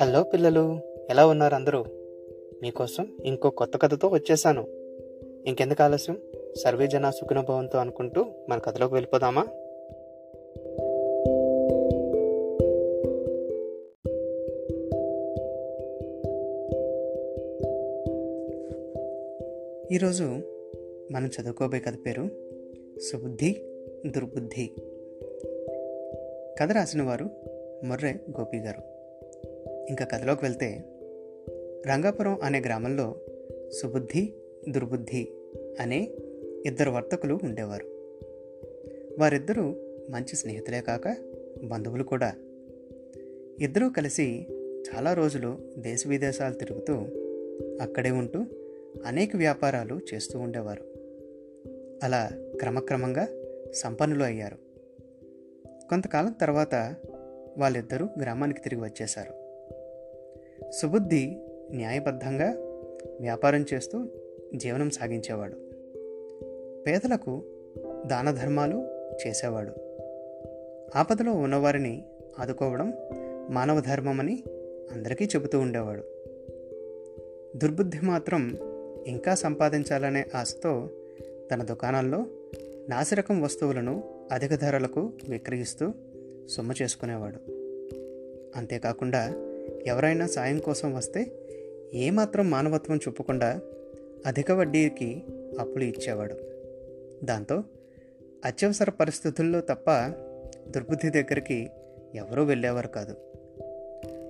Hello పిల్లలు ఎలా ఉన్నారు అందరూ? మీకోసం ఇంకో కొత్త కథతో వచ్చేసాను. ఇంకెందుకు ఆలస్యం? సర్వే జన సుఖనుభవంతో అనుకుంటూ మన కథలోకి వెళ్ళిపోదామా? ఈరోజు మనం చదువుకోబోయే కథ పేరు సుబుద్ధి దుర్బుద్ధి. కథ రాసిన వారు మొర్రె గోపి గారు. ఇంకా కథలోకి వెళ్తే రంగాపురం అనే గ్రామంలో సుబుద్ధి దుర్బుద్ధి అనే ఇద్దరు వర్తకులు ఉండేవారు. వారిద్దరూ మంచి స్నేహితులే కాక బంధువులు కూడా. ఇద్దరూ కలిసి చాలా రోజులు దేశ విదేశాలు తిరుగుతూ అక్కడే ఉంటూ అనేక వ్యాపారాలు చేస్తూ ఉండేవారు. అలా క్రమక్రమంగా సంపన్నులు అయ్యారు. కొంతకాలం తర్వాత వాళ్ళిద్దరూ గ్రామానికి తిరిగి వచ్చేశారు. సుబుద్ధి న్యాయబద్ధంగా వ్యాపారం చేస్తూ జీవనం సాగించేవాడు. పేదలకు దాన ధర్మాలు చేసేవాడు. ఆపదలో ఉన్నవారిని ఆదుకోవడం మానవ ధర్మమని అందరికీ చెబుతూ ఉండేవాడు. దుర్బుద్ధి మాత్రం ఇంకా సంపాదించాలనే ఆశతో తన దుకాణాల్లో నాసిరకం వస్తువులను అధిక ధరలకు విక్రయిస్తూ సొమ్ము చేసుకునేవాడు. అంతేకాకుండా ఎవరైనా సాయం కోసం వస్తే ఏమాత్రం మానవత్వం చూపకుండా అధిక వడ్డీకి అప్పులు ఇచ్చేవాడు. దాంతో అత్యవసర పరిస్థితుల్లో తప్ప దుర్బుద్ధి దగ్గరికి ఎవరూ వెళ్ళేవారు కాదు.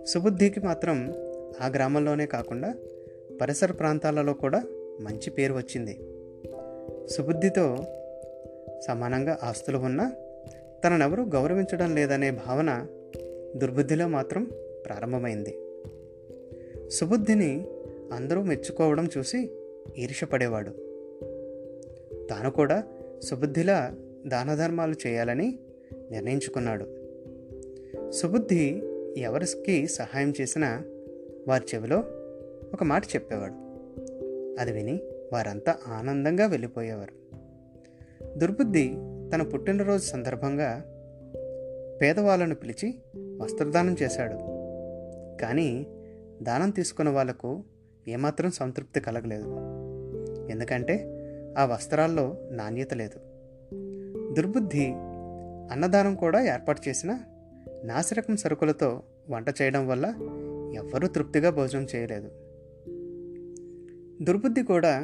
సుబుద్ధికి మాత్రం ఆ గ్రామంలోనే కాకుండా పరిసర ప్రాంతాలలో కూడా మంచి పేరు వచ్చింది. సుబుద్ధితో సమానంగా ఆస్తులు ఉన్నా తననెవరూ గౌరవించడం లేదనే భావన దుర్బుద్ధిలో మాత్రం ప్రారంభమైంది. సుబుద్ధిని అందరూ మెచ్చుకోవడం చూసి ఈర్షపడేవాడు తాను కూడా సుబుద్ధిలా దానధర్మాలు చేయాలని నిర్ణయించుకున్నాడు. సుబుద్ధి ఎవరికి సహాయం చేసినా వారి చెవిలో ఒక మాట చెప్పేవాడు. అది విని వారంతా ఆనందంగా వెళ్ళిపోయేవారు. దుర్బుద్ధి తన పుట్టినరోజు సందర్భంగా పేదవాళ్ళను పిలిచి వస్త్రదానం చేశాడు. కానీ దానం తీసుకున్న వాళ్ళకు ఏమాత్రం సంతృప్తి కలగలేదు. ఎందుకంటే ఆ వస్త్రాల్లో నాణ్యత లేదు. దుర్బుద్ధి అన్నదానం కూడా ఏర్పాటు చేసిన నాసిరకం సరుకులతో వంట చేయడం వల్ల ఎవ్వరూ తృప్తిగా భోజనం చేయలేదు. దుర్బుద్ధి కూడా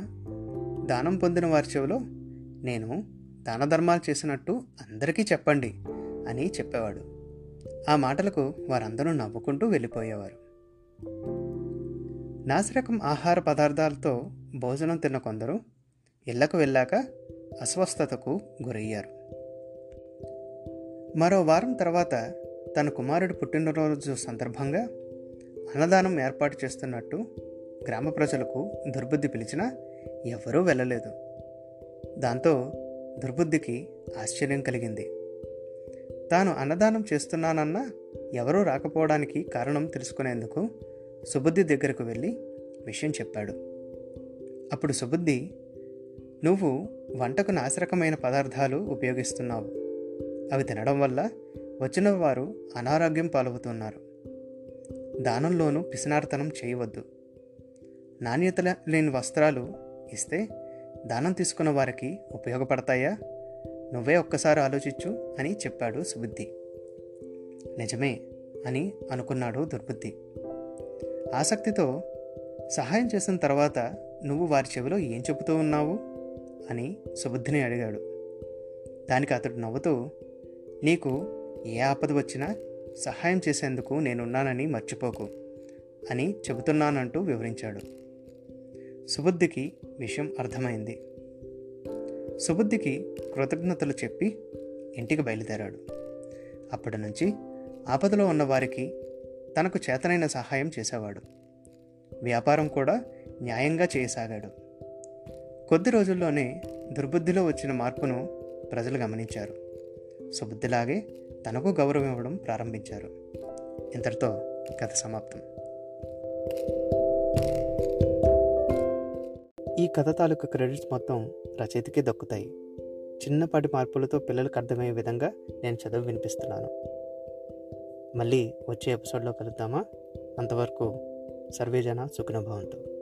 దానం పొందిన వారి చెవిలో నేను దాన ధర్మాలు చేసినట్టు అందరికీ చెప్పండి అని చెప్పేవాడు. ఆ మాటలకు వారందరూ నవ్వుకుంటూ వెళ్ళిపోయేవారు. నాసిరకం ఆహార పదార్థాలతో భోజనం తిన్న కొందరు ఇళ్ళకు వెళ్ళాక అస్వస్థతకు గురయ్యారు. మరో వారం తర్వాత తన కుమారుడు పుట్టినరోజు సందర్భంగా అన్నదానం ఏర్పాటు చేస్తున్నట్టు గ్రామ ప్రజలకు దుర్బుద్ధి పిలిచినా ఎవరూ వెళ్ళలేదు. దాంతో దుర్బుద్ధికి ఆశ్చర్యం కలిగింది. తాను అన్నదానం చేస్తున్నానన్నా ఎవరూ రాకపోవడానికి కారణం తెలుసుకునేందుకు సుబుద్ధి దగ్గరకు వెళ్ళి విషయం చెప్పాడు. అప్పుడు సుబుద్ధి నువ్వు వంటకు నాశరకమైన పదార్థాలు ఉపయోగిస్తున్నావు. అవి తినడం వల్ల వచ్చిన వారు అనారోగ్యం పాలవుతున్నారు. దానంలోనూ పిసినార్తనం చేయవద్దు. నాణ్యత లేని వస్త్రాలు ఇస్తే దానం తీసుకున్న వారికి ఉపయోగపడతాయా? నువ్వే ఒక్కసారి ఆలోచించు అని చెప్పాడు సుబుద్ధి. నిజమే అని అనుకున్నాడు దుర్బుద్ధి. ఆసక్తితో సహాయం చేసిన తర్వాత నువ్వు వారి చెవిలో ఏం చెబుతూ ఉన్నావు? అని సుబుద్ధిని అడిగాడు. దానికి అతడు నవ్వుతూ నీకు ఏ ఆపద వచ్చినా సహాయం చేసేందుకు నేనున్నానని మర్చిపోకు అని చెబుతున్నానంటూ వివరించాడు. సుబుద్ధికి విషయం అర్థమైంది. సుబుద్ధికి కృతజ్ఞతలు చెప్పి ఇంటికి బయలుదేరాడు. అప్పటి నుంచి ఆపదలో ఉన్న వారికి తనకు చేతనైన సహాయం చేసేవాడు. వ్యాపారం కూడా న్యాయంగా చేయసాగాడు. కొద్ది రోజుల్లోనే దుర్బుద్ధిలో వచ్చిన మార్పును ప్రజలు గమనించారు. సుబుద్ధిలాగే తనకు గౌరవం ఇవ్వడం ప్రారంభించారు. ఇంతటితో కథ సమాప్తం. ఈ కథ తాలూకా క్రెడిట్స్ మొత్తం రచయితకే దక్కుతాయి. చిన్నపాటి మార్పులతో పిల్లలకు అర్థమయ్యే విధంగా నేను చదువు వినిపిస్తున్నాను. మళ్ళీ వచ్చే ఎపిసోడ్లో కలుద్దామా? అంతవరకు సర్వేజన సుఖినభవంతు.